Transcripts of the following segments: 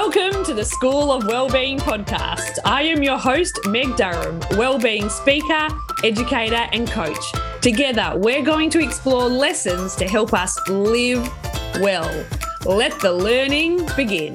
Welcome to the School of Wellbeing podcast. I am your host, Meg Durham, wellbeing speaker, educator, and coach. Together, we're going to explore lessons to help us live well. Let the learning begin.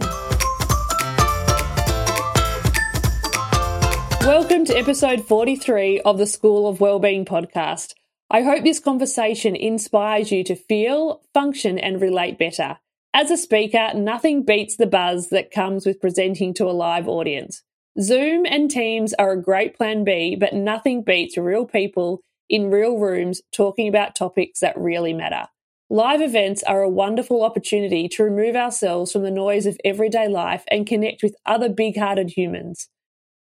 Welcome to episode 43 of the School of Wellbeing podcast. I hope this conversation inspires you to feel, function, and relate better. As a speaker, nothing beats the buzz that comes with presenting to a live audience. Zoom and Teams are a great plan B, but nothing beats real people in real rooms talking about topics that really matter. Live events are a wonderful opportunity to remove ourselves from the noise of everyday life and connect with other big hearted humans.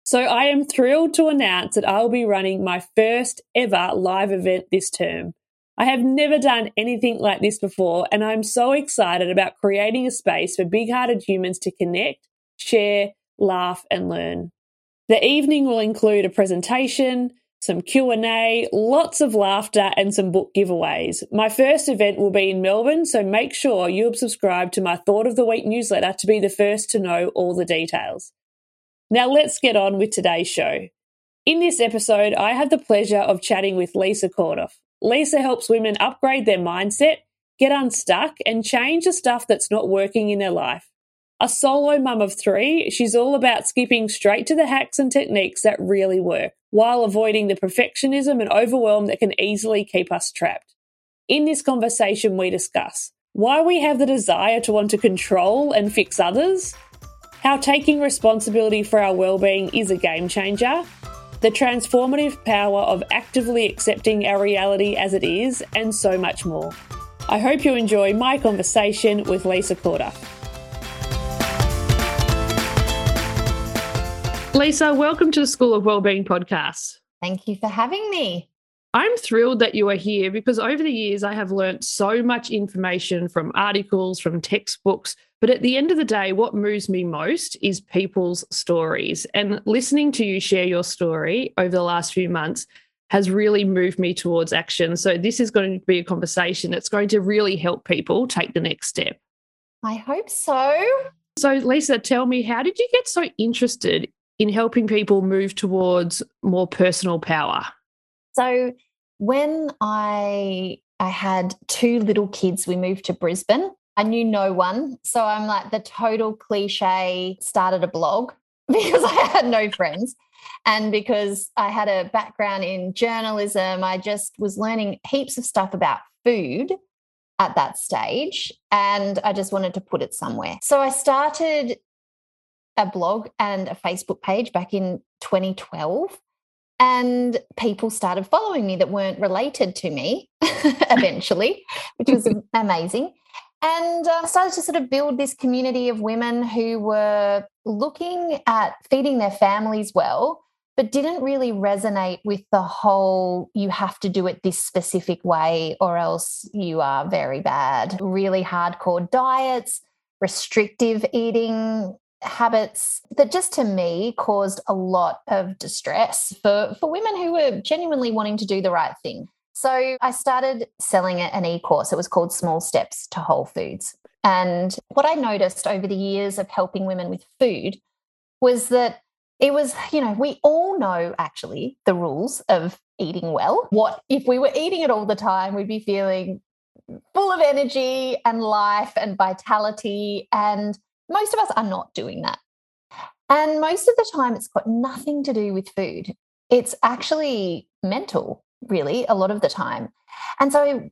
So I am thrilled to announce that I will be running my first ever live event this term. I have never done anything like this before, and I'm so excited about creating a space for big hearted humans to connect, share, laugh, and learn. The evening will include a presentation, some Q&A, lots of laughter and some book giveaways. My first event will be in Melbourne, so make sure you have subscribed to my Thought of the Week newsletter to be the first to know all the details. Now let's get on with today's show. In this episode, I had the pleasure of chatting with Lisa Corduff. Lisa helps women upgrade their mindset, get unstuck, and change the stuff that's not working in their life. A solo mum of three, she's all about skipping straight to the hacks and techniques that really work, while avoiding the perfectionism and overwhelm that can easily keep us trapped. In this conversation, we discuss why we have the desire to want to control and fix others, how taking responsibility for our well-being is a game changer, the transformative power of actively accepting our reality as it is, and so much more. I hope you enjoy my conversation with Lisa Corduff. Lisa, welcome to the School of Wellbeing podcast. Thank you for having me. I'm thrilled that you are here because over the years I have learnt so much information from articles, from textbooks, but at the end of the day, what moves me most is people's stories. And listening to you share your story over the last few months has really moved me towards action. So, this is going to be a conversation that's going to really help people take the next step. I hope so. So, Lisa, tell me, how did you get so interested in helping people move towards more personal power? So, when I I had two little kids, we moved to Brisbane I knew no one. So I'm like the total cliche started a blog because I had no friends. And because I had a background in journalism, I just was learning heaps of stuff about food at that stage. And I just wanted to put it somewhere. So I started a blog and a Facebook page back in 2012. And people started following me that weren't related to me eventually, which was amazing. And uh, started to sort of build this community of women who were looking at feeding their families well but didn't really resonate with the whole you have to do it this specific way or else you are very bad. Really hardcore diets restrictive eating habits that just to me caused a lot of distress for for women who were genuinely wanting to do the right thing so I started selling an e course. It was called Small Steps to Whole Foods. And what I noticed over the years of helping women with food was that it was, you know, we all know actually the rules of eating well. What if we were eating it all the time, we'd be feeling full of energy and life and vitality. And most of us are not doing that. And most of the time, it's got nothing to do with food. It's actually mental really, a lot of the time. And so,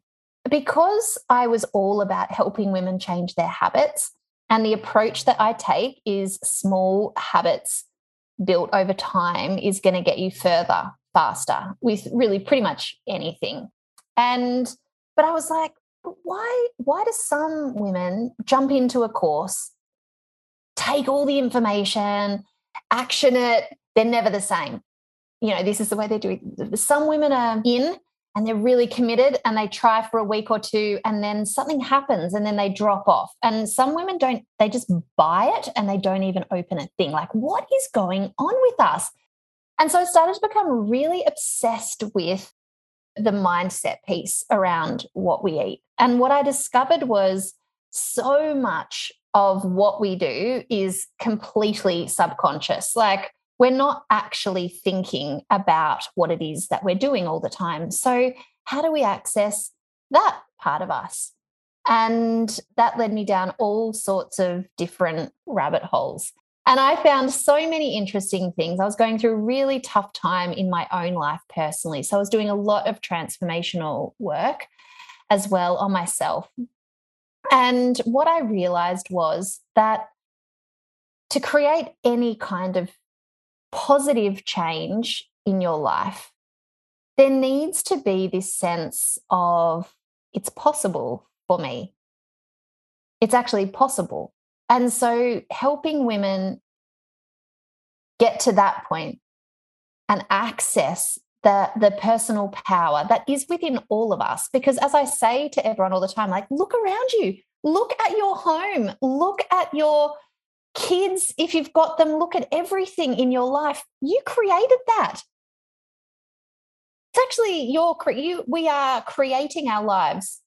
because I was all about helping women change their habits, and the approach that I take is small habits built over time is going to get you further faster with really pretty much anything. And, but I was like, why, why do some women jump into a course, take all the information, action it, they're never the same? you know, this is the way they do it. Some women are in and they're really committed and they try for a week or two and then something happens and then they drop off. And some women don't, they just buy it and they don't even open a thing. Like, what is going on with us? And so I started to become really obsessed with the mindset piece around what we eat. And what I discovered was so much of what we do is completely subconscious. Like we're not actually thinking about what it is that we're doing all the time. So, how do we access that part of us? And that led me down all sorts of different rabbit holes. And I found so many interesting things. I was going through a really tough time in my own life personally. So I was doing a lot of transformational work as well on myself. And what I realized was that to create any kind of positive change in your life, there needs to be this sense of it's possible for me. It's actually possible. And so helping women get to that point and access the the personal power that is within all of us. Because as i say to everyone all the time like look around you. Look at your home. Look at your kids. If you've got them look at everything in your life. You created that. It's actually your you we are creating our lives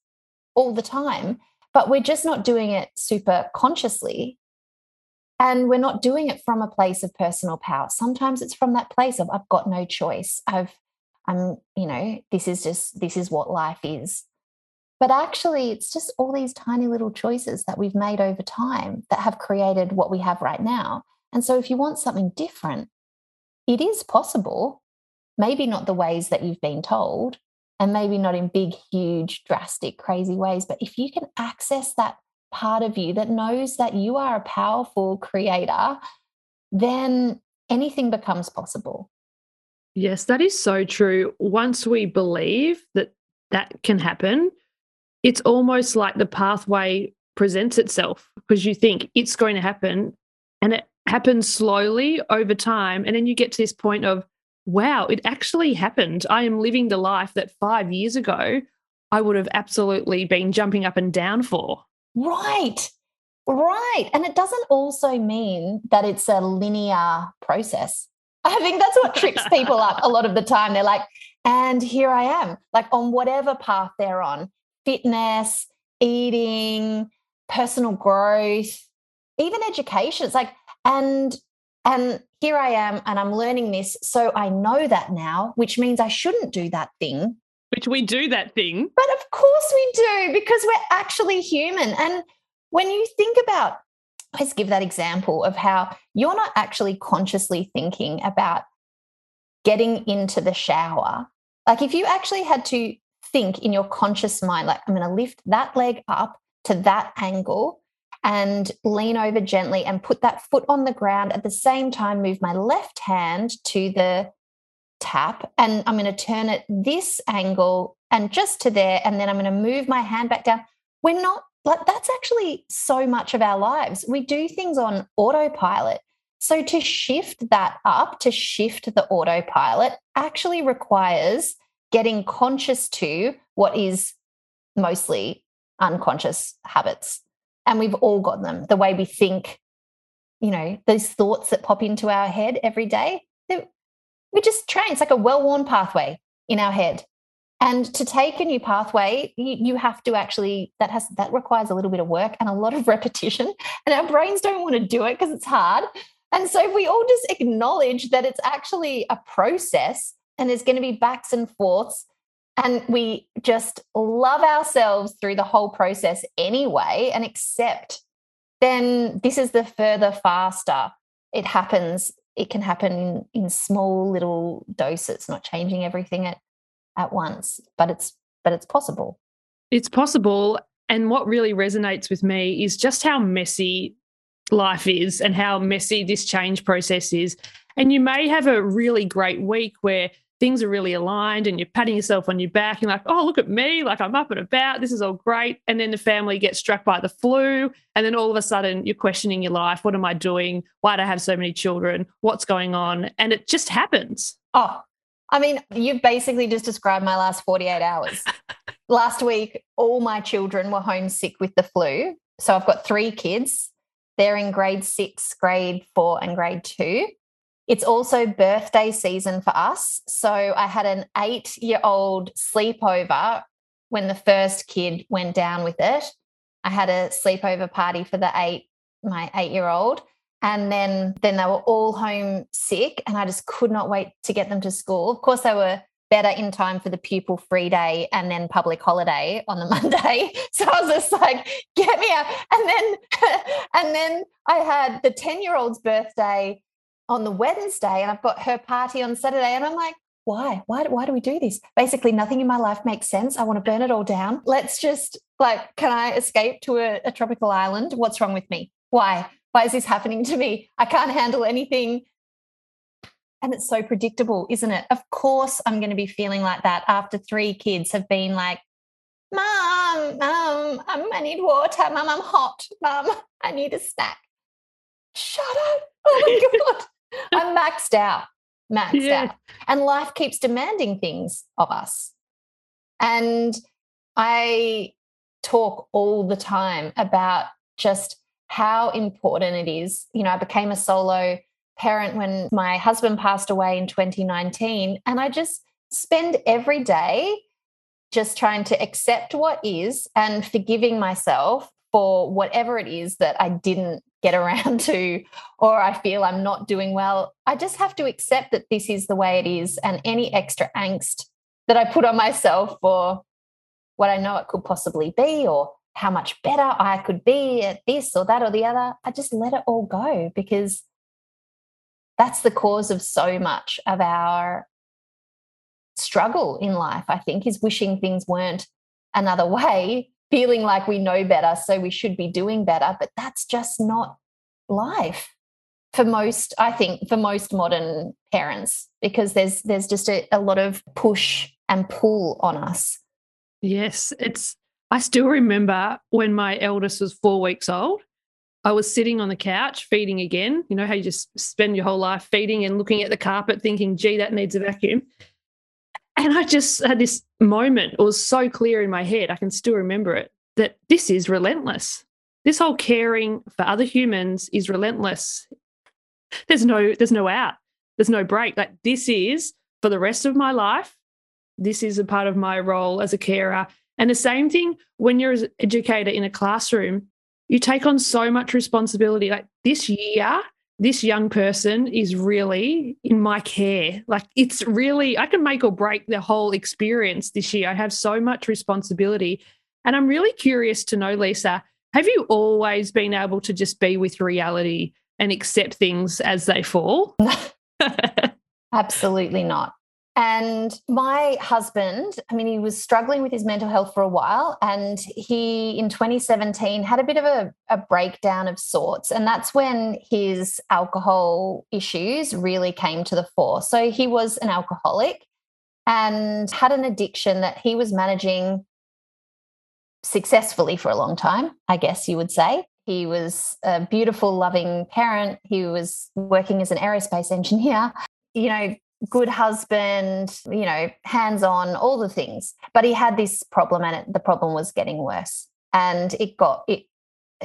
all the time but we're just not doing it super consciously. And we're not doing it from a place of personal power. Sometimes it's from that place of i've got no choice. I've i'm you know this is just this is what life is but actually it's just all these tiny little choices that we've made over time that have created what we have right now and so if you want something different it is possible maybe not the ways that you've been told and maybe not in big, huge, drastic, crazy ways. But if you can access that part of you that knows that you are a powerful creator, then anything becomes possible. Yes, that is so true. Once we believe that that can happen, it's almost like the pathway presents itself because you think it's going to happen and it happens slowly over time. And then you get to this point of, wow, it actually happened. I am living the life that five years ago I would have absolutely been jumping up and down for. Right. Right. And it doesn't also mean that it's a linear process. I think that's what trips people up a lot of the time. They're like, and here I am, like on whatever path they're on fitness, eating, personal growth, even education. It's like, and and here I am, and I'm learning this. So I know that now, which means I shouldn't do that thing. Which we do that thing. But of course we do, because we're actually human. And when you think about, let's give that example of how you're not actually consciously thinking about getting into the shower. Like if you actually had to think in your conscious mind, like, I'm going to lift that leg up to that angle and lean over gently and put that foot on the ground at the same time move my left hand to the tap and I'm going to turn it this angle and just to there and then I'm going to move my hand back down we're not like that's actually so much of our lives. We do things on autopilot. So to shift that up to shift the autopilot actually requires getting conscious to what is mostly unconscious habits. And we've all got them. The way we think you know those thoughts that pop into our head every day we just train. It's like a well-worn pathway in our head and to take a new pathway you, you have to actually that has that requires a little bit of work and a lot of repetition and our brains don't want to do it because it's hard and so if we all just acknowledge that it's actually a process and there's going to be backs and forths and we just love ourselves through the whole process anyway and accept, then this is the further faster it happens. It can happen in, in small little doses, not changing everything at, at once, but it's but it's possible. It's possible. And what really resonates with me is just how messy life is and how messy this change process is. And you may have a really great week where things are really aligned and you're patting yourself on your back and like, oh, look at me, like I'm up and about, this is all great. And then the family gets struck by the flu. And then all of a sudden you're questioning your life. What am I doing? Why do I have so many children? What's going on? And it just happens. Oh, I mean, you've basically just described my last 48 hours. last week, all my children were homesick with the flu. So I've got three kids. They're in grade six, grade four, and grade two. It's also birthday season for us. So I had an eight year old sleepover when the first kid went down with it. I had a sleepover party for the eight my eight year old. And then, then they were all home sick, and I just could not wait to get them to school. Of course, they were better in time for the pupil free day and then public holiday on the Monday. So I was just like, get me out. And then and then I had the 10 year old's birthday on the Wednesday and I've got her party on Saturday. And I'm like, why? Why, why do we do this? Basically, nothing in my life makes sense. I want to burn it all down. Let's just like, can I escape to a, a tropical island? What's wrong with me? Why? Why is this happening to me? I can't handle anything. And it's so predictable, isn't it? Of course, I'm going to be feeling like that after three kids have been like, Mom, Mom, um, I need water. Mom, I'm hot. Mom, I need a snack. Shut up. Oh my God. I'm maxed out, maxed yeah. out. And life keeps demanding things of us. And I talk all the time about just how important it is. You know, I became a solo parent when my husband passed away in 2019. And I just spend every day just trying to accept what is and forgiving myself for whatever it is that I didn't get around to or I feel I'm not doing well. I just have to accept that this is the way it is. And any extra angst that I put on myself for what I know it could possibly be or how much better I could be at this or that or the other, I just let it all go because that's the cause of so much of our struggle in life, I think, is wishing things weren't another way, feeling like we know better, so we should be doing better. But that's just not life for most, I think, for most modern parents, because there's there's just a, a lot of push and pull on us. Yes, it's I still remember when my eldest was four weeks old I was sitting on the couch feeding again. You know how you just spend your whole life feeding and looking at the carpet thinking, gee, that needs a vacuum. And I just had this moment, it was so clear in my head, I can still remember it, that this is relentless. This whole caring for other humans is relentless. There's no, there's no out. There's no break. Like this is for the rest of my life. This is a part of my role as a carer. And the same thing when you're an educator in a classroom, you take on so much responsibility. Like this year, this young person is really in my care. Like it's really, I can make or break the whole experience this year. I have so much responsibility. And I'm really curious to know, Lisa, have you always been able to just be with reality and accept things as they fall? Absolutely not. And my husband, I mean, he was struggling with his mental health for a while. And he, in 2017, had a bit of a, a, breakdown of sorts. And that's when his alcohol issues really came to the fore. So he was an alcoholic and had an addiction that he was managing successfully for a long time, I guess you would say. He was a beautiful, loving parent. He was working as an aerospace engineer. You know, good husband, you know, hands on, all the things. But he had this problem and it, the problem was getting worse. And it got, it,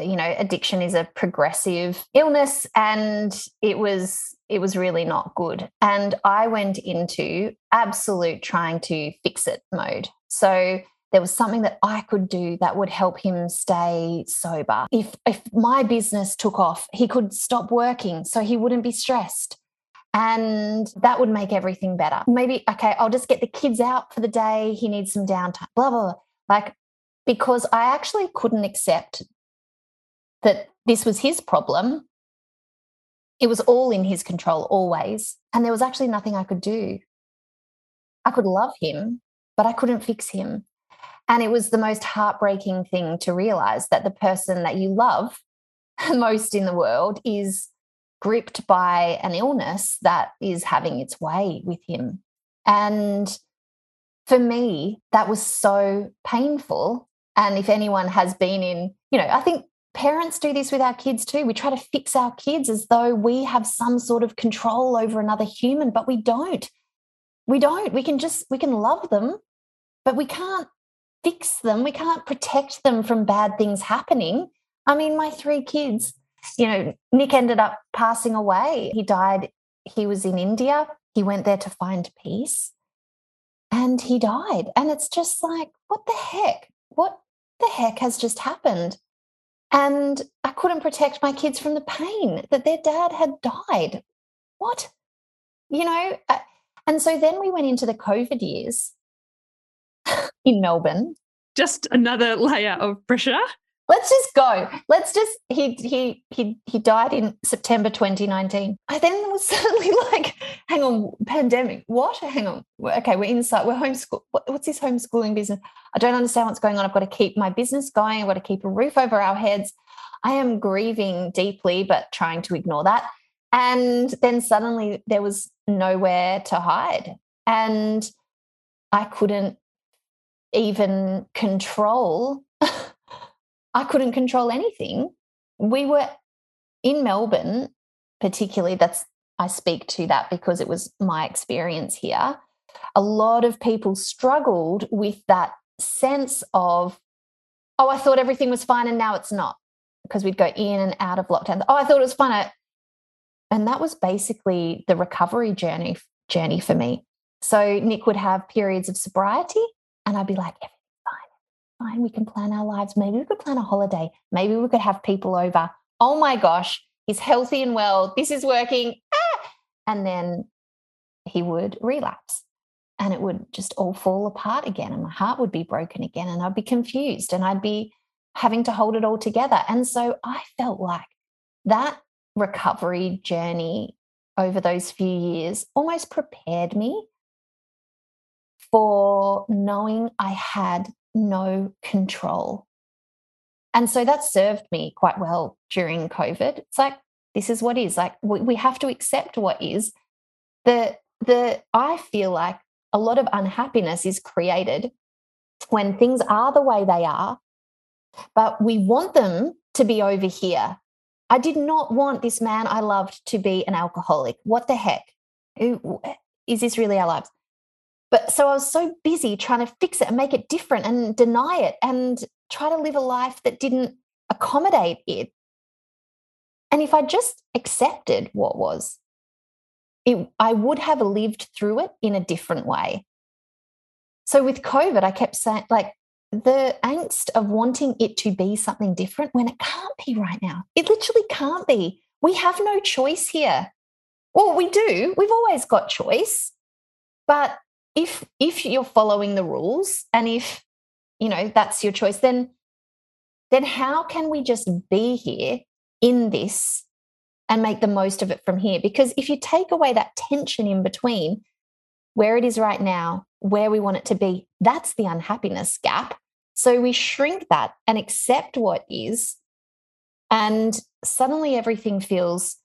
you know, addiction is a progressive illness and it was, it was really not good. And I went into absolute trying to fix it mode. So there was something that I could do that would help him stay sober. If if my business took off, he could stop working so he wouldn't be stressed. And that would make everything better. Maybe, okay, I'll just get the kids out for the day. He needs some downtime, blah, blah, blah. Like, because I actually couldn't accept that this was his problem. It was all in his control, always. And there was actually nothing I could do. I could love him, but I couldn't fix him. And it was the most heartbreaking thing to realize that the person that you love most in the world is gripped by an illness that is having its way with him. And for me, that was so painful. And if anyone has been in, you know, I think parents do this with our kids too. We try to fix our kids as though we have some sort of control over another human, but we don't. We don't. We can just, we can love them, but we can't fix them. We can't protect them from bad things happening. I mean, my three kids, you know, Nick ended up passing away. He died, he was in India. He went there to find peace and he died. And it's just like, what the heck? What the heck has just happened? And I couldn't protect my kids from the pain that their dad had died. What? You know? Uh, and so then we went into the COVID years in Melbourne. Just another layer of pressure let's just go. Let's just he he he he died in September 2019. I then was suddenly like, hang on, pandemic. What? Hang on. Okay, we're inside. We're homeschool. What's this homeschooling business? I don't understand what's going on. I've got to keep my business going. I've got to keep a roof over our heads. I am grieving deeply, but trying to ignore that. And then suddenly there was nowhere to hide. And I couldn't even control I couldn't control anything. We were in Melbourne, particularly, that's I speak to that because it was my experience here. A lot of people struggled with that sense of, oh, I thought everything was fine and now it's not, because we'd go in and out of lockdown. Oh, I thought it was fine. And that was basically the recovery journey journey for me. So Nick would have periods of sobriety, and I'd be like, fine, we can plan our lives. Maybe we could plan a holiday. Maybe we could have people over. Oh my gosh, he's healthy and well. This is working. Ah! And then he would relapse and it would just all fall apart again. And my heart would be broken again. And I'd be confused and I'd be having to hold it all together. And so I felt like that recovery journey over those few years almost prepared me for knowing I had no control. And so that served me quite well during COVID. It's like, this is what is. Like, we, we have to accept what is. The, the, I feel like a lot of unhappiness is created when things are the way they are, but we want them to be over here. I did not want this man I loved to be an alcoholic. What the heck? Is this really our lives? But so I was so busy trying to fix it and make it different and deny it and try to live a life that didn't accommodate it. And if I just accepted what was, it, I would have lived through it in a different way. So with COVID, I kept saying, like, the angst of wanting it to be something different when it can't be right now. It literally can't be. We have no choice here. Well, we do. We've always got choice. But if if you're following the rules and if you know that's your choice then then how can we just be here in this and make the most of it from here? Because if you take away that tension in between where it is right now where we want it to be that's the unhappiness gap. So we shrink that and accept what is and suddenly everything feels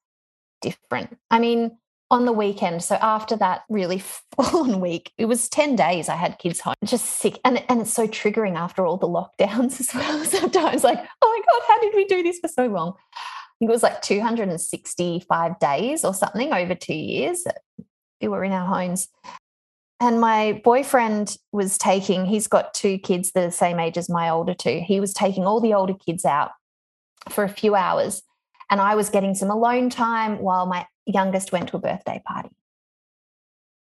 different. I mean on the weekend. So after that really full on week, it was 10 days I had kids home, just sick. And, and it's so triggering after all the lockdowns as well. Sometimes like, oh my God, how did we do this for so long? I think it was like 265 days or something over two years. We were in our homes. And my boyfriend was taking, he's got two kids the same age as my older two. He was taking all the older kids out for a few hours. And I was getting some alone time while my youngest went to a birthday party.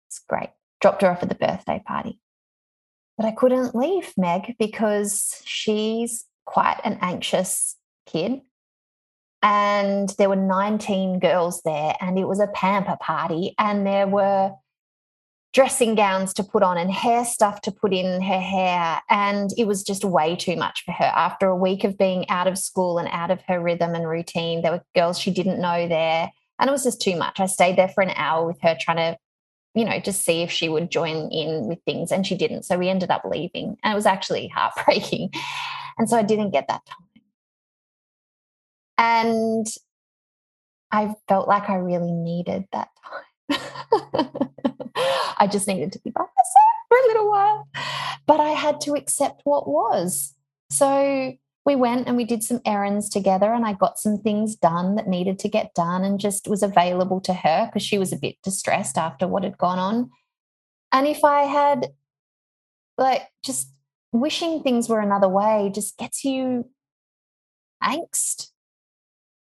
It's great. Dropped her off at the birthday party. But I couldn't leave Meg because she's quite an anxious kid. And there were 19 girls there, and it was a pamper party, and there were dressing gowns to put on and hair stuff to put in her hair. And it was just way too much for her. After a week of being out of school and out of her rhythm and routine, there were girls she didn't know there. And it was just too much. I stayed there for an hour with her trying to, you know, just see if she would join in with things. And she didn't. So we ended up leaving. And it was actually heartbreaking. And so I didn't get that time. And I felt like I really needed that time. I just needed to be by myself for a little while. But I had to accept what was. So we went and we did some errands together and I got some things done that needed to get done and just was available to her because she was a bit distressed after what had gone on. And if I had like just wishing things were another way just gets you angst.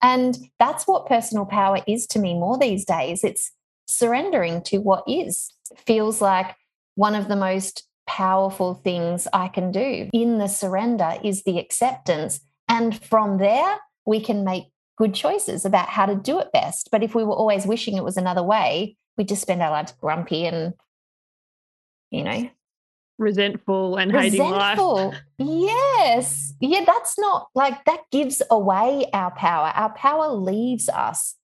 And that's what personal power is to me more these days. It's surrendering to what is. It feels like one of the most powerful things I can do in the surrender is the acceptance And from there, we can make good choices about how to do it best. But if we were always wishing it was another way, we'd just spend our lives grumpy and, you know, resentful and resentful. hating life. Yes. Yeah, that's not like that gives away our power. Our power leaves us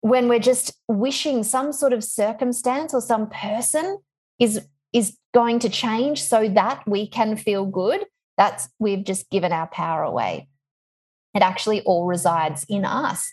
when we're just wishing some sort of circumstance or some person is is going to change so that we can feel good that's we've just given our power away. It actually all resides in us.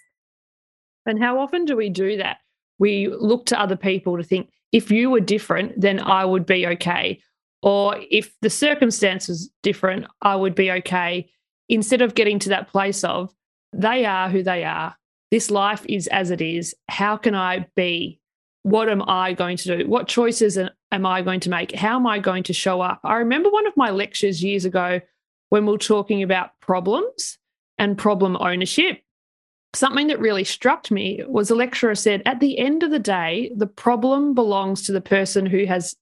And how often do we do that? We look to other people to think if you were different then i would be okay. Or if the circumstances different i would be okay. Instead of getting to that place of they are who they are. This life is as it is. How can I be? What am I going to do? What choices am I going to make? How am I going to show up? I remember one of my lectures years ago when we were talking about problems and problem ownership. Something that really struck me was a lecturer said, at the end of the day, the problem belongs to the person who has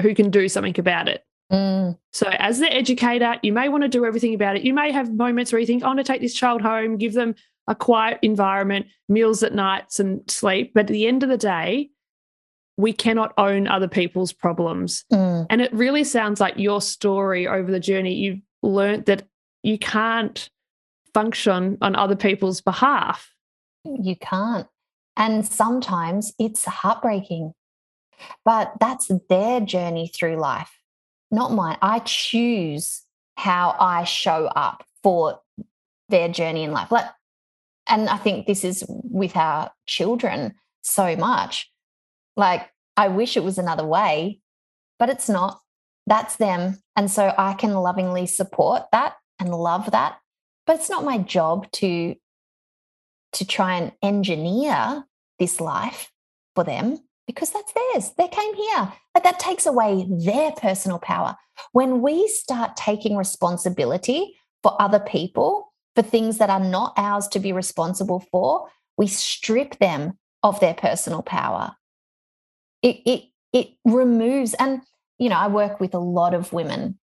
who can do something about it. Mm. So, as the educator, you may want to do everything about it. You may have moments where you think, I want to take this child home, give them a quiet environment, meals at nights, and sleep. But at the end of the day, we cannot own other people's problems. Mm. And it really sounds like your story over the journey, you've learned that you can't function on other people's behalf. You can't. And sometimes it's heartbreaking, but that's their journey through life, not mine. I choose how I show up for their journey in life. Like and I think this is with our children so much. Like, I wish it was another way, but it's not. That's them. And so I can lovingly support that and love that. But it's not my job to to try and engineer this life for them because that's theirs. They came here. But that takes away their personal power. When we start taking responsibility for other people, for things that are not ours to be responsible for, we strip them of their personal power. It, it, it removes, and you know, I work with a lot of women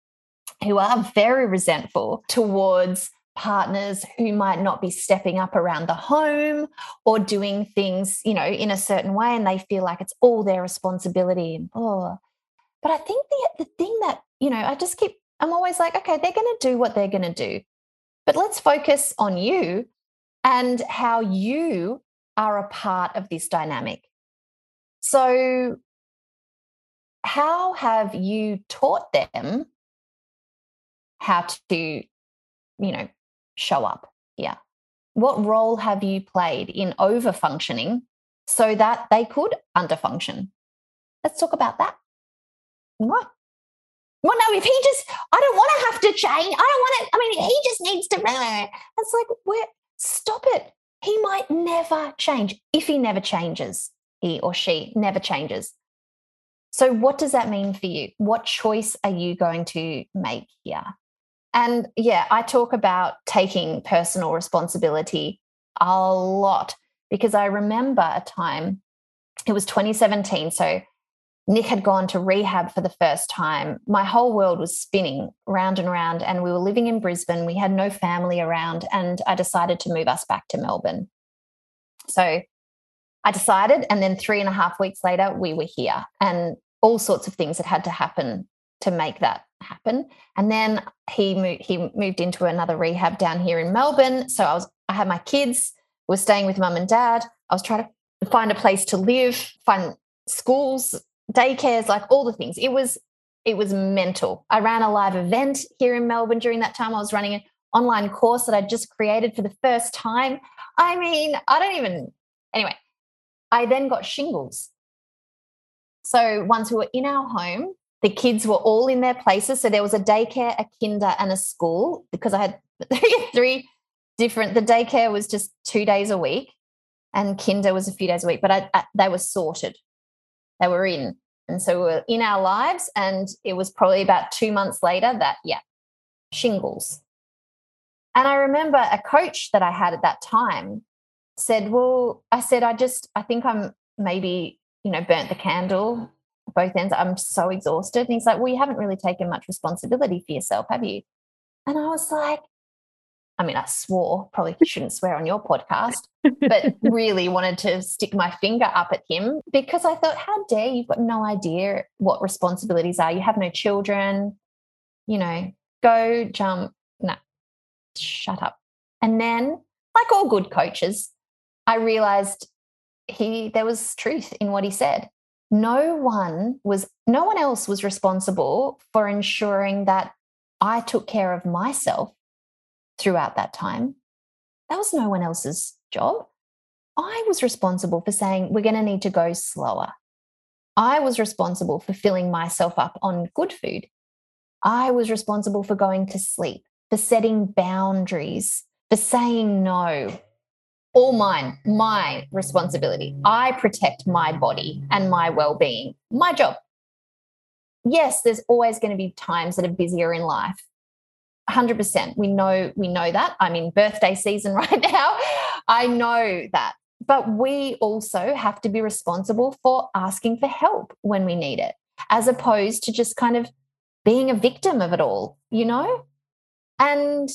who are very resentful towards partners who might not be stepping up around the home or doing things, you know, in a certain way, and they feel like it's all their responsibility. Oh, but I think the the thing that you know, I just keep, I'm always like, okay, they're going to do what they're going to do. But let's focus on you and how you are a part of this dynamic. So, how have you taught them how to, you know, show up here? What role have you played in over functioning so that they could underfunction? Let's talk about that. What? Well, no, if he just, I don't want to have to change. I don't want to, I mean, he just needs to. It's like, where, stop it. He might never change if he never changes, he or she never changes. So, what does that mean for you? What choice are you going to make here? And yeah, I talk about taking personal responsibility a lot because I remember a time, it was 2017. So Nick had gone to rehab for the first time. My whole world was spinning round and round, and we were living in Brisbane. We had no family around, and I decided to move us back to Melbourne. So I decided, and then three and a half weeks later, we were here, and all sorts of things had had to happen to make that happen. And then he moved, he moved into another rehab down here in Melbourne. So I was I had my kids, was staying with mum and dad. I was trying to find a place to live, find schools daycares, like all the things. It was it was mental. I ran a live event here in Melbourne during that time. I was running an online course that I just created for the first time. I mean, I don't even anyway. I then got shingles. So once we were in our home, the kids were all in their places. So there was a daycare, a kinder, and a school because I had three different. The daycare was just two days a week, and kinder was a few days a week. But I, I, they were sorted they were in. And so we were in our lives. And it was probably about two months later that, yeah, shingles. And I remember a coach that I had at that time said, Well, I said, I just, I think I'm maybe, you know, burnt the candle both ends. I'm so exhausted. And he's like, Well, you haven't really taken much responsibility for yourself, have you? And I was like, I mean, I swore, probably shouldn't swear on your podcast, but really wanted to stick my finger up at him because I thought, how dare you've got no idea what responsibilities are. You have no children, you know, go jump. No, shut up. And then, like all good coaches, I realized he there was truth in what he said. No one was no one else was responsible for ensuring that I took care of myself throughout that time. That was no one else's job. I was responsible for saying, we're going to need to go slower. I was responsible for filling myself up on good food. I was responsible for going to sleep, for setting boundaries, for saying no. All mine, my responsibility. I protect my body and my well being, my job. Yes, there's always going to be times that are busier in life. 100% we know we know that. I'm in birthday season right now. I know that. But we also have to be responsible for asking for help when we need it as opposed to just kind of being a victim of it all you know? And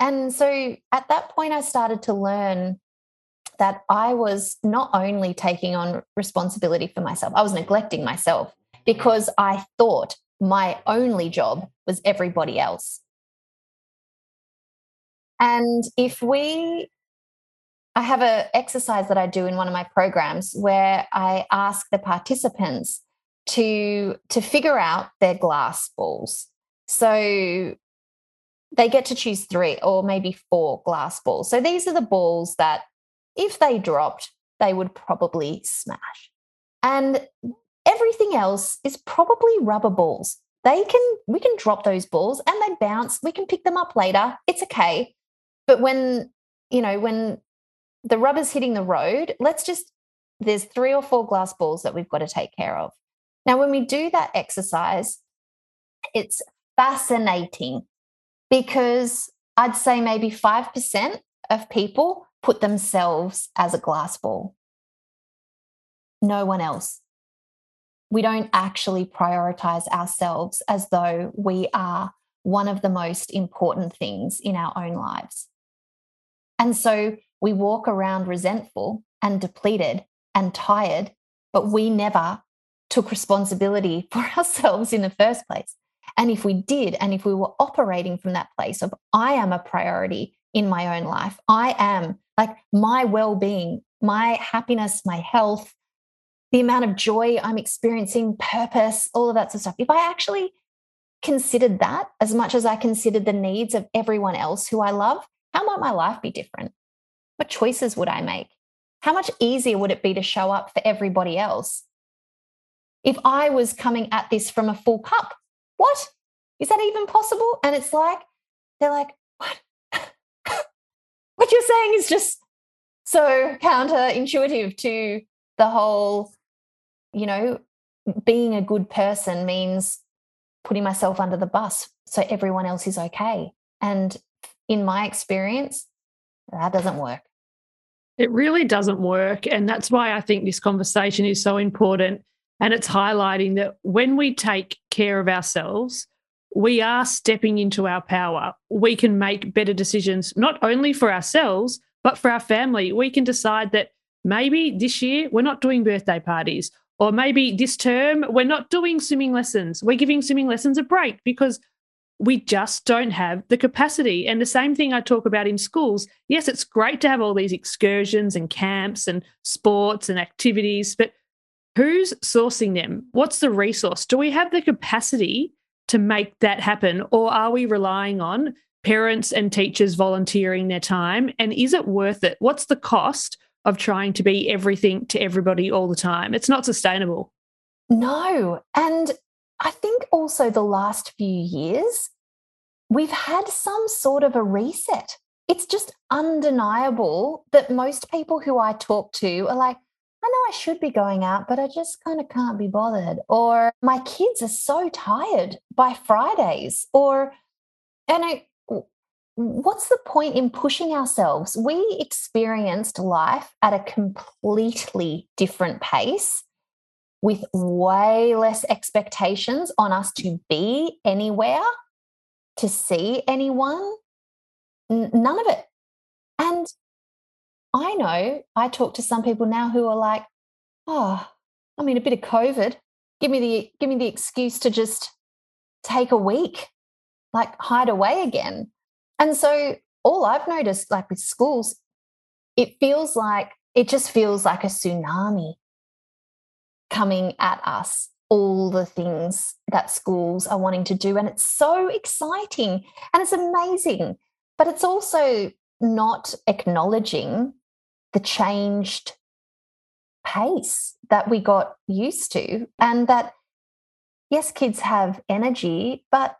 and so at that point i started to learn that i was not only taking on responsibility for myself i was neglecting myself because i thought my only job was everybody else and if we, I have an exercise that I do in one of my programs where I ask the participants to to figure out their glass balls. So they get to choose three or maybe four glass balls. So these are the balls that if they dropped, they would probably smash. And everything else is probably rubber balls. They can we can drop those balls and they bounce. We can pick them up later. It's okay. But when, you know, when the rubber's hitting the road, let's just, there's three or four glass balls that we've got to take care of. Now, when we do that exercise, it's fascinating because I'd say maybe 5% of people put themselves as a glass ball. No one else. We don't actually prioritize ourselves as though we are one of the most important things in our own lives. And so we walk around resentful and depleted and tired, but we never took responsibility for ourselves in the first place. And if we did, and if we were operating from that place of, I am a priority in my own life, I am like my well being, my happiness, my health, the amount of joy I'm experiencing, purpose, all of that sort of stuff. If I actually considered that as much as I considered the needs of everyone else who I love, how might my life be different? What choices would I make? How much easier would it be to show up for everybody else? If I was coming at this from a full cup, what? Is that even possible? And it's like, they're like, what? what you're saying is just so counterintuitive to the whole, you know, being a good person means putting myself under the bus so everyone else is okay. And in my experience, that doesn't work. It really doesn't work. And that's why I think this conversation is so important. And it's highlighting that when we take care of ourselves, we are stepping into our power. We can make better decisions, not only for ourselves, but for our family. We can decide that maybe this year we're not doing birthday parties, or maybe this term we're not doing swimming lessons. We're giving swimming lessons a break because we just don't have the capacity. And the same thing I talk about in schools. Yes, it's great to have all these excursions and camps and sports and activities, but who's sourcing them? What's the resource? Do we have the capacity to make that happen? Or are we relying on parents and teachers volunteering their time? And is it worth it? What's the cost of trying to be everything to everybody all the time? It's not sustainable. No. And I think also the last few years, we've had some sort of a reset. It's just undeniable that most people who I talk to are like, I know I should be going out, but I just kind of can't be bothered. Or my kids are so tired by Fridays. Or, and I, what's the point in pushing ourselves? We experienced life at a completely different pace with way less expectations on us to be anywhere, to see anyone. N- none of it. And I know I talk to some people now who are like, oh, I mean, a bit of COVID. Give me the give me the excuse to just take a week, like hide away again. And so all I've noticed, like with schools, it feels like it just feels like a tsunami coming at us all the things that schools are wanting to do. And it's so exciting and it's amazing. But it's also not acknowledging the changed pace that we got used to. And that, yes, kids have energy, but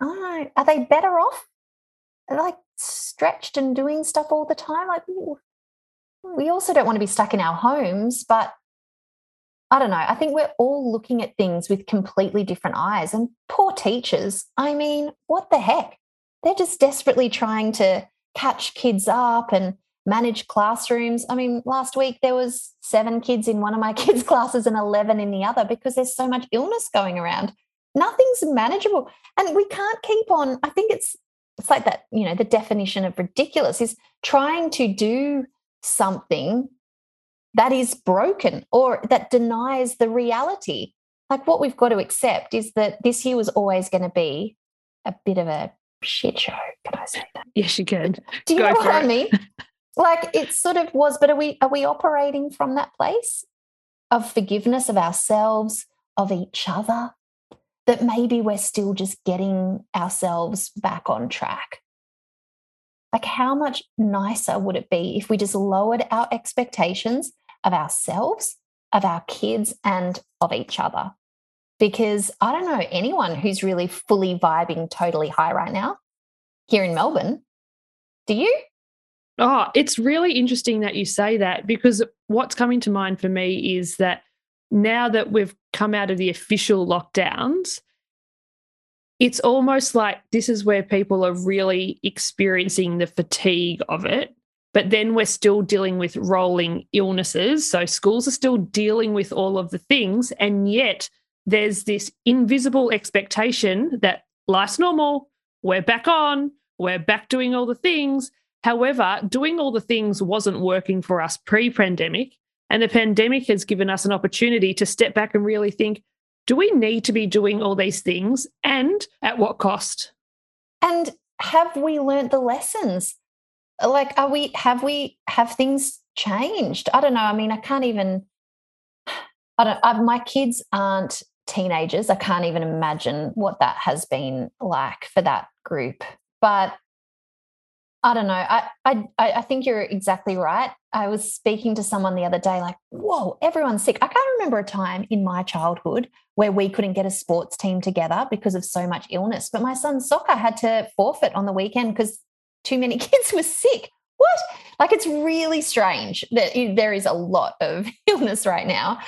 I don't know, are they better off? Like stretched and doing stuff all the time? Like, we also don't want to be stuck in our homes, but I don't know. I think we're all looking at things with completely different eyes. And poor teachers, I mean, what the heck? They're just desperately trying to catch kids up and manage classrooms. I mean, last week there was seven kids in one of my kids' classes and 11 in the other because there's so much illness going around. Nothing's manageable. And we can't keep on. I think it's it's like that, you know, the definition of ridiculous is trying to do something that is broken or that denies the reality. Like what we've got to accept is that this year was always going to be a bit of a shit show. Can I say that? Yes, you can. Do you Go know what it. I mean? like it sort of was, but are we are we operating from that place of forgiveness of ourselves, of each other? That maybe we're still just getting ourselves back on track. Like, how much nicer would it be if we just lowered our expectations of ourselves, of our kids, and of each other. Because I don't know anyone who's really fully vibing totally high right now here in Melbourne. Do you? Oh, it's really interesting that you say that because what's coming to mind for me is that now that we've come out of the official lockdowns, it's almost like this is where people are really experiencing the fatigue of it but then we're still dealing with rolling illnesses. So schools are still dealing with all of the things. And yet there's this invisible expectation that life's normal, we're back on, we're back doing all the things. However, doing all the things wasn't working for us pre pandemic. And the pandemic has given us an opportunity to step back and really think do we need to be doing all these things and at what cost? And have we learned the lessons? like are we have we have things changed i don't know i mean i can't even i don't I, my kids aren't teenagers i can't even imagine what that has been like for that group but I don't know. I, I I think you're exactly right. I was speaking to someone the other day, like, whoa, everyone's sick. I can't remember a time in my childhood where we couldn't get a sports team together because of so much illness. But my son's soccer had to forfeit on the weekend because too many kids were sick. What? Like it's really strange that there is a lot of illness right now.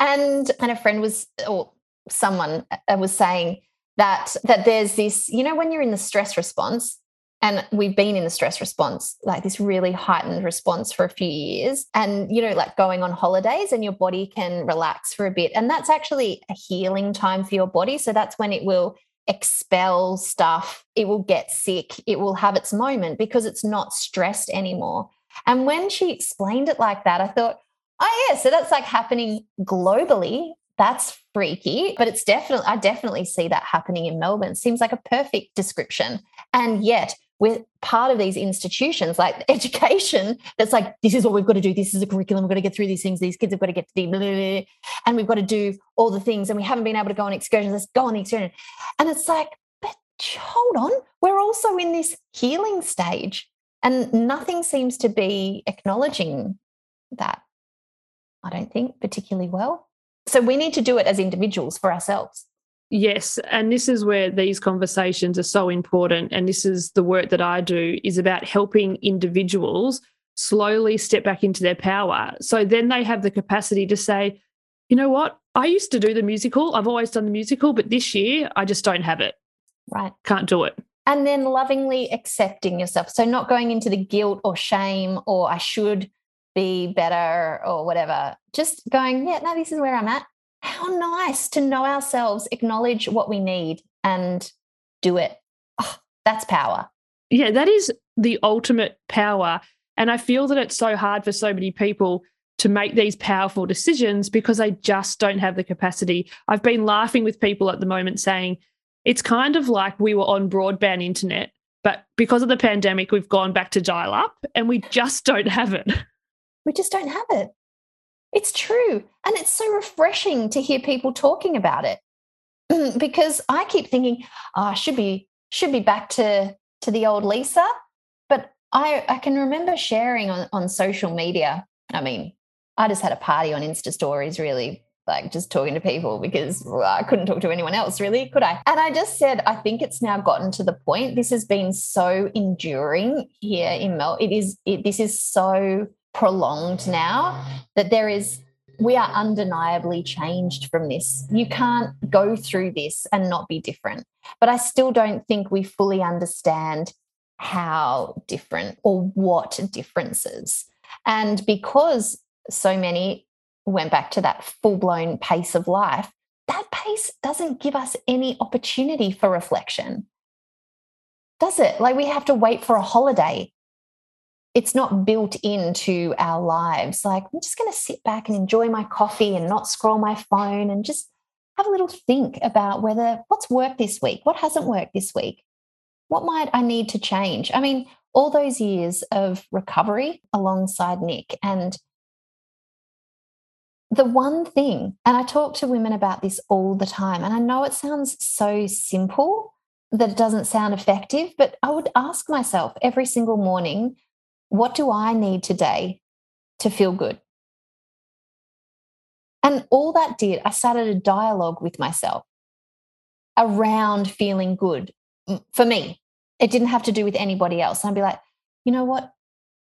And and a friend was or someone uh, was saying that that there's this, you know, when you're in the stress response, and we've been in the stress response like this really heightened response for a few years and you know like going on holidays and your body can relax for a bit and that's actually a healing time for your body so that's when it will expel stuff, it will get sick, it will have its moment because it's not stressed anymore. And when she explained it like that, I thought, oh, yeah, so that's like happening globally. That's freaky, but it's definitely, I definitely see that happening in Melbourne. Seems like a perfect description. And yet, we're part of these institutions like education that's like this is what we've got to do. This is a curriculum. We've got to get through these things. These kids have got to get to the blah, blah, blah, and we've got to do all the things and we haven't been able to go on excursions. Let's go on the excursion. And it's like but hold on. We're also in this healing stage and nothing seems to be acknowledging that i don't think particularly well. So we need to do it as individuals for ourselves Yes, and this is where these conversations are so important and this is the work that I do is about helping individuals slowly step back into their power. So then they have the capacity to say, you know what? I used to do the musical. I've always done the musical, but this year I just don't have it. Right. Can't do it. And then lovingly accepting yourself. So not going into the guilt or shame or I should be better or whatever. Just going, yeah, no, this is where I'm at how nice to know ourselves, acknowledge what we need and do it. Oh, that's power. Yeah, that is the ultimate power. And I feel that it's so hard for so many people to make these powerful decisions because they just don't have the capacity. I've been laughing with people at the moment saying it's kind of like we were on broadband internet, but because of the pandemic, we've gone back to dial up and we just don't have it. We just don't have it. It's true. And it's so refreshing to hear people talking about it because I keep thinking, oh, I should be should be back to to the old Lisa. But I, I can remember sharing on, on social media. I mean, I just had a party on Insta stories, really, like just talking to people because well, I couldn't talk to anyone else, really, could I? And I just said, I think it's now gotten to the point. This has been so enduring here in Mel. It is. It, this is so prolonged now that there is. We are undeniably changed from this. You can't go through this and not be different. But I still don't think we fully understand how different or what differences. And because so many went back to that full blown pace of life, that pace doesn't give us any opportunity for reflection. Does it? Like we have to wait for a holiday. It's not built into our lives. Like, I'm just going to sit back and enjoy my coffee and not scroll my phone and just have a little think about whether what's worked this week, what hasn't worked this week, what might I need to change? I mean, all those years of recovery alongside Nick and the one thing, and I talk to women about this all the time, and I know it sounds so simple that it doesn't sound effective, but I would ask myself every single morning, what do I need today to feel good? And all that did, I started a dialogue with myself around feeling good mm, for me. It didn't have to do with anybody else. I'd be like, you know what?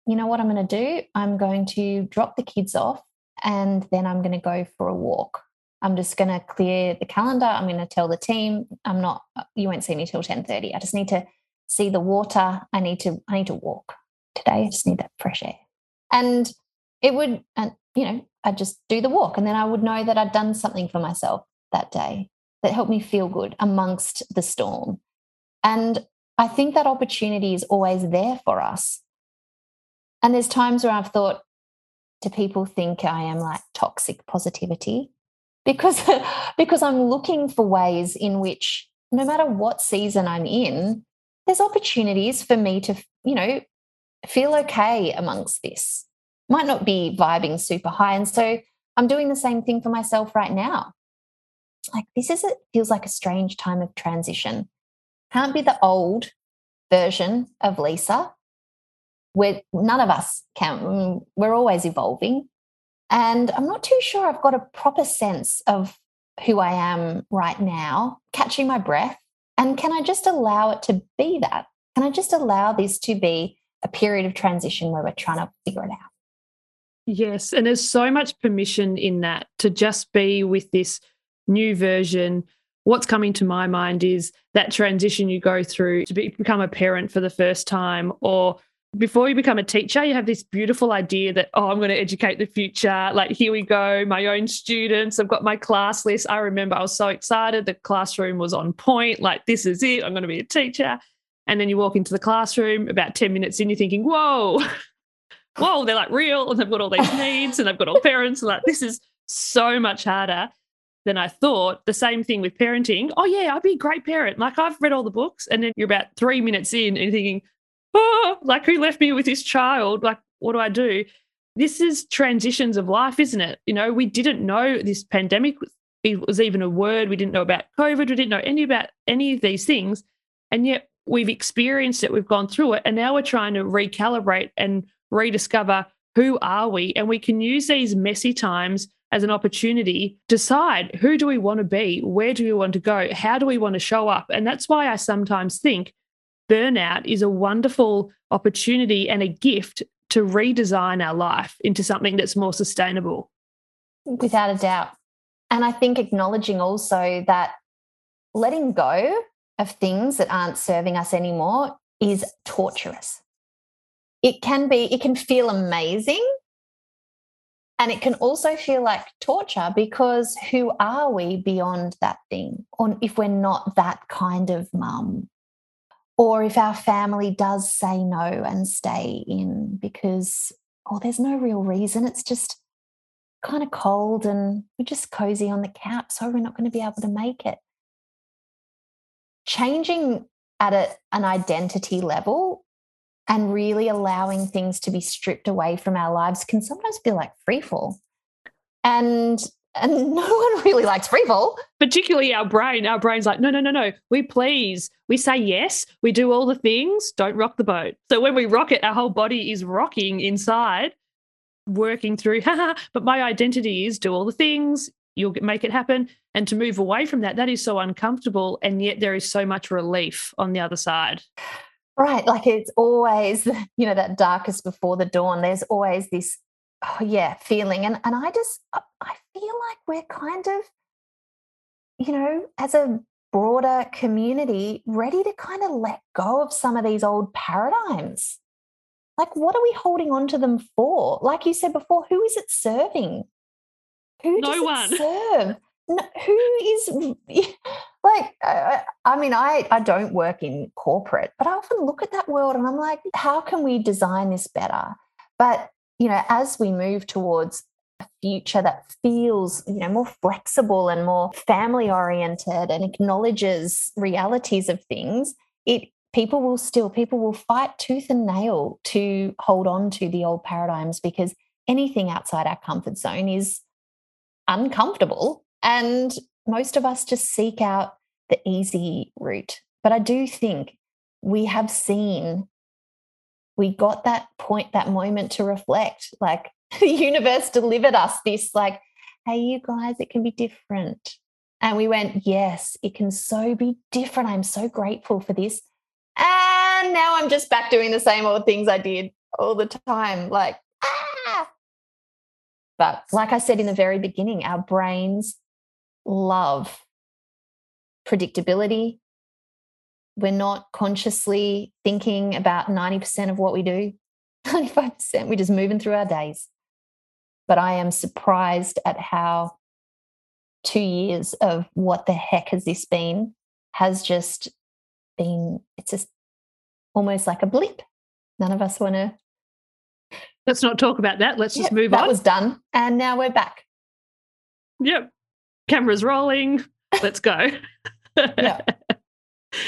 You know what I'm going to do? I'm going to drop the kids off and then I'm going to go for a walk. I'm just going to clear the calendar. I'm going to tell the team I'm not. Uh, you won't see me till 10:30. I just need to see the water. I need to. I need to walk today. I just need that fresh air. And it would, and you know, I'd just do the walk, and then I would know that I'd done something for myself that day that helped me feel good amongst the storm. And I think that opportunity is always there for us. And there's times where I've thought, do people think I am like toxic positivity? Because because I'm looking for ways in which no matter what season I'm in, there's opportunities for me to, you know, feel okay amongst this. Might not be vibing super high. And so I'm doing the same thing for myself right now. Like this is it feels like a strange time of transition. Can't be the old version of Lisa we're none of us can mm, we're always evolving and i'm not too sure i've got a proper sense of who i am right now catching my breath and can i just allow it to be that can i just allow this to be a period of transition where we're trying to figure it out yes and there's so much permission in that to just be with this new version what's coming to my mind is that transition you go through to be, become a parent for the first time or before you become a teacher, you have this beautiful idea that, oh, I'm going to educate the future. Like, here we go, my own students. I've got my class list. I remember I was so excited. The classroom was on point. Like, this is it. I'm going to be a teacher. And then you walk into the classroom about 10 minutes in, you're thinking, whoa, whoa, they're like real and they've got all these needs and they've got all parents. And like, this is so much harder than I thought. The same thing with parenting. Oh, yeah, I'd be a great parent. Like, I've read all the books. And then you're about three minutes in and thinking, oh, like who left me with this child? Like, what do I do? This is transitions of life, isn't it? You know, we didn't know this pandemic was even a word. We didn't know about COVID. We didn't know any about any of these things. And yet we've experienced it, we've gone through it, and now we're trying to recalibrate and rediscover who are we? And we can use these messy times as an opportunity decide who do we want to be where do we want to go how do we want to show up and that's why i sometimes think burnout is a wonderful opportunity and a gift to redesign our life into something that's more sustainable. Without a doubt. And I think acknowledging also that letting go of things that aren't serving us anymore is torturous. It can be, it can feel amazing. And it can also feel like torture because who are we beyond that thing? Or if we're not that kind of mum or if our family does say no and stay in because, oh, there's no real reason. It's just kind of cold and we're just cozy on the couch, so we're not going to be able to make it. Changing at a, an identity level and really allowing things to be stripped away from our lives can sometimes feel like free fall. And and no one really likes free fall. Particularly our brain. Our brain's like, no, no, no, no. We please. We say yes. We do all the things. Don't rock the boat. So when we rock it, our whole body is rocking inside, working through, but my identity is do all the things. You'll make it happen. And to move away from that, that is so uncomfortable. And yet there is so much relief on the other side. Right. Like it's always, you know, that darkest before the dawn. There's always this oh yeah feeling and and i just uh, i feel like we're kind of you know as a broader community ready to kind of let go of some of these old paradigms like what are we holding on to them for like you said before who is it serving who no one serve no, who is like I, I mean i i don't work in corporate but i often look at that world and i'm like how can we design this better? But you know, as we move towards a future that feels, you know, more flexible and more family oriented and acknowledges realities of things, it people will still people will fight tooth and nail to hold on to the old paradigms because anything outside our comfort zone is uncomfortable and most of us just seek out the easy route but i do think we have seen we got that point, that moment to reflect. Like the universe delivered us this, like, hey, you guys, it can be different. And we went, yes, it can so be different. I'm so grateful for this. And now I'm just back doing the same old things I did all the time. Like, ah. But like I said in the very beginning, our brains love predictability, we're not consciously thinking about 90% of what we do. 95%, we're just moving through our days. But I am surprised at how two years of what the heck has this been has just been, it's just almost like a blip. None of us want to. Let's not talk about that. Let's just move that on. That was done. And now we're back. Yep. Camera's rolling. Let's go. yeah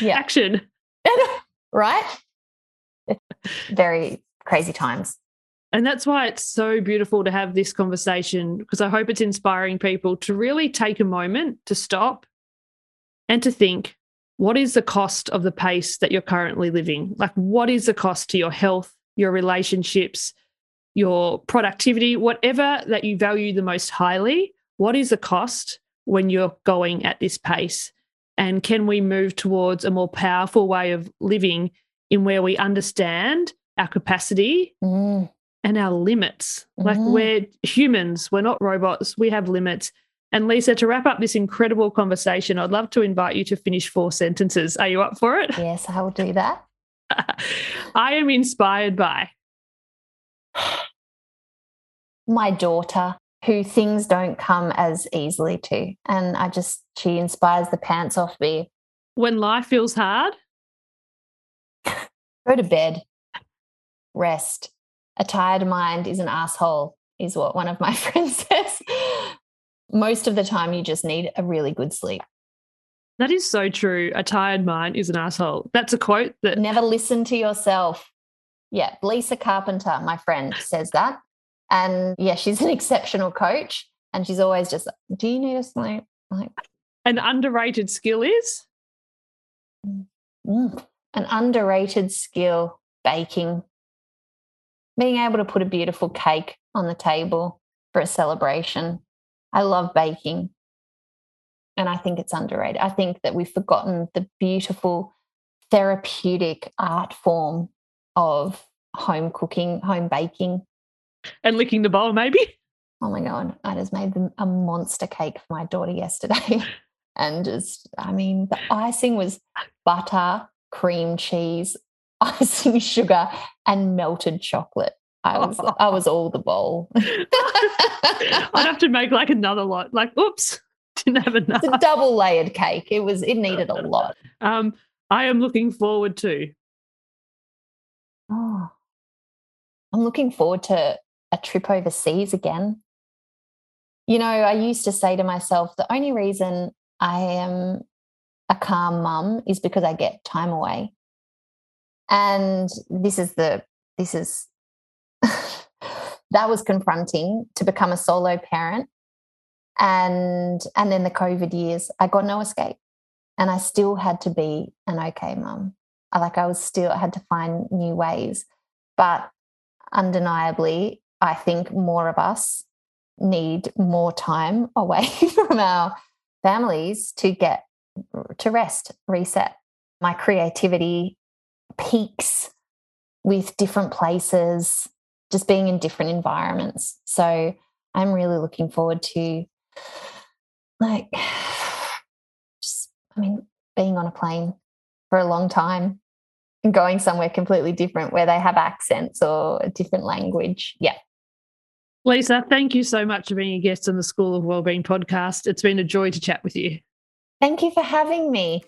yeah. action. right? Very crazy times. And that's why it's so beautiful to have this conversation because I hope it's inspiring people to really take a moment to stop and to think what is the cost of the pace that you're currently living? Like, what is the cost to your health, your relationships, your productivity, whatever that you value the most highly? What is the cost when you're going at this pace? And can we move towards a more powerful way of living in where we understand our capacity mm. and our limits? Mm. Like we're humans, we're not robots, we have limits. And Lisa, to wrap up this incredible conversation, I'd love to invite you to finish four sentences. Are you up for it? Yes, I will do that. I am inspired by my daughter who things don't come as easily to. And I just, she inspires the pants off me. When life feels hard? Go to bed, rest. A tired mind is an asshole, is what one of my friends says. Most of the time, you just need a really good sleep. That is so true. A tired mind is an asshole. That's a quote that. Never listen to yourself. Yeah, Lisa Carpenter, my friend, says that. And yeah, she's an exceptional coach. And she's always just, do you need a sleep? Like an underrated skill is? Mm, an underrated skill, baking. Being able to put a beautiful cake on the table for a celebration. I love baking. And I think it's underrated. I think that we've forgotten the beautiful therapeutic art form of home cooking, home baking and licking the bowl, maybe. Oh my god! I just made them a monster cake for my daughter yesterday, and just I mean the icing was butter, cream cheese, icing sugar, and melted chocolate. I was oh. I was all the bowl. I'd have to make like another lot. Like, oops, didn't have enough. It's a double layered cake. It was it needed a lot. Um, I am looking forward to? Oh, I'm looking forward to a trip overseas again. You know, I used to say to myself, the only reason I am a calm mum is because I get time away. And this is the, this is, that was confronting to become a solo parent. And, and then the COVID years, I got no escape and I still had to be an okay mum. Like I was still I had to find new ways, but undeniably, I think more of us need more time away from our families to get to rest, reset. My creativity peaks with different places, just being in different environments. So I'm really looking forward to like just I mean being on a plane for a long time and going somewhere completely different where they have accents or a different language. Yeah. Lisa, thank you so much for being a guest on the School of Wellbeing podcast. It's been a joy to chat with you. Thank you for having me.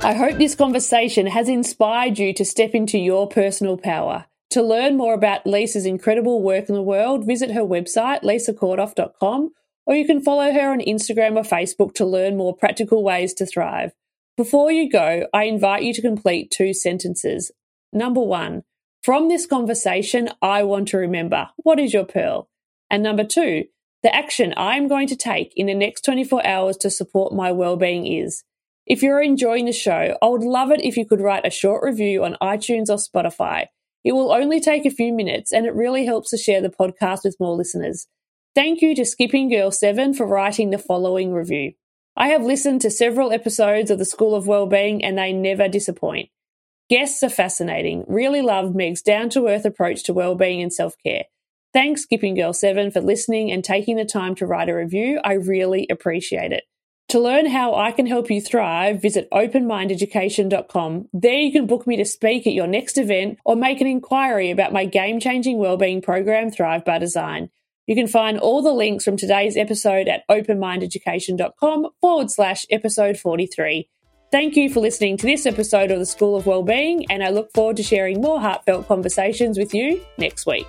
I hope this conversation has inspired you to step into your personal power. To learn more about Lisa's incredible work in the world, visit her website, lisacorduff.com, or you can follow her on Instagram or Facebook to learn more practical ways to thrive. Before you go, I invite you to complete two sentences. Number one, from this conversation, I want to remember what is your pearl? And number two, the action I'm going to take in the next 24 hours to support my well-being is. If you're enjoying the show, I would love it if you could write a short review on iTunes or Spotify. It will only take a few minutes and it really helps to share the podcast with more listeners. Thank you to Skipping Girl 7 for writing the following review. I have listened to several episodes of the School of Wellbeing and they never disappoint. Guests are fascinating. Really love Meg's down to earth approach to well-being and self-care. Thanks, Skipping Girl 7, for listening and taking the time to write a review. I really appreciate it. To learn how I can help you thrive, visit openmindeducation.com. There you can book me to speak at your next event or make an inquiry about my game changing wellbeing program, Thrive by Design. You can find all the links from today's episode at openmindeducation.com forward slash episode 43. Thank you for listening to this episode of the School of Wellbeing, and I look forward to sharing more heartfelt conversations with you next week.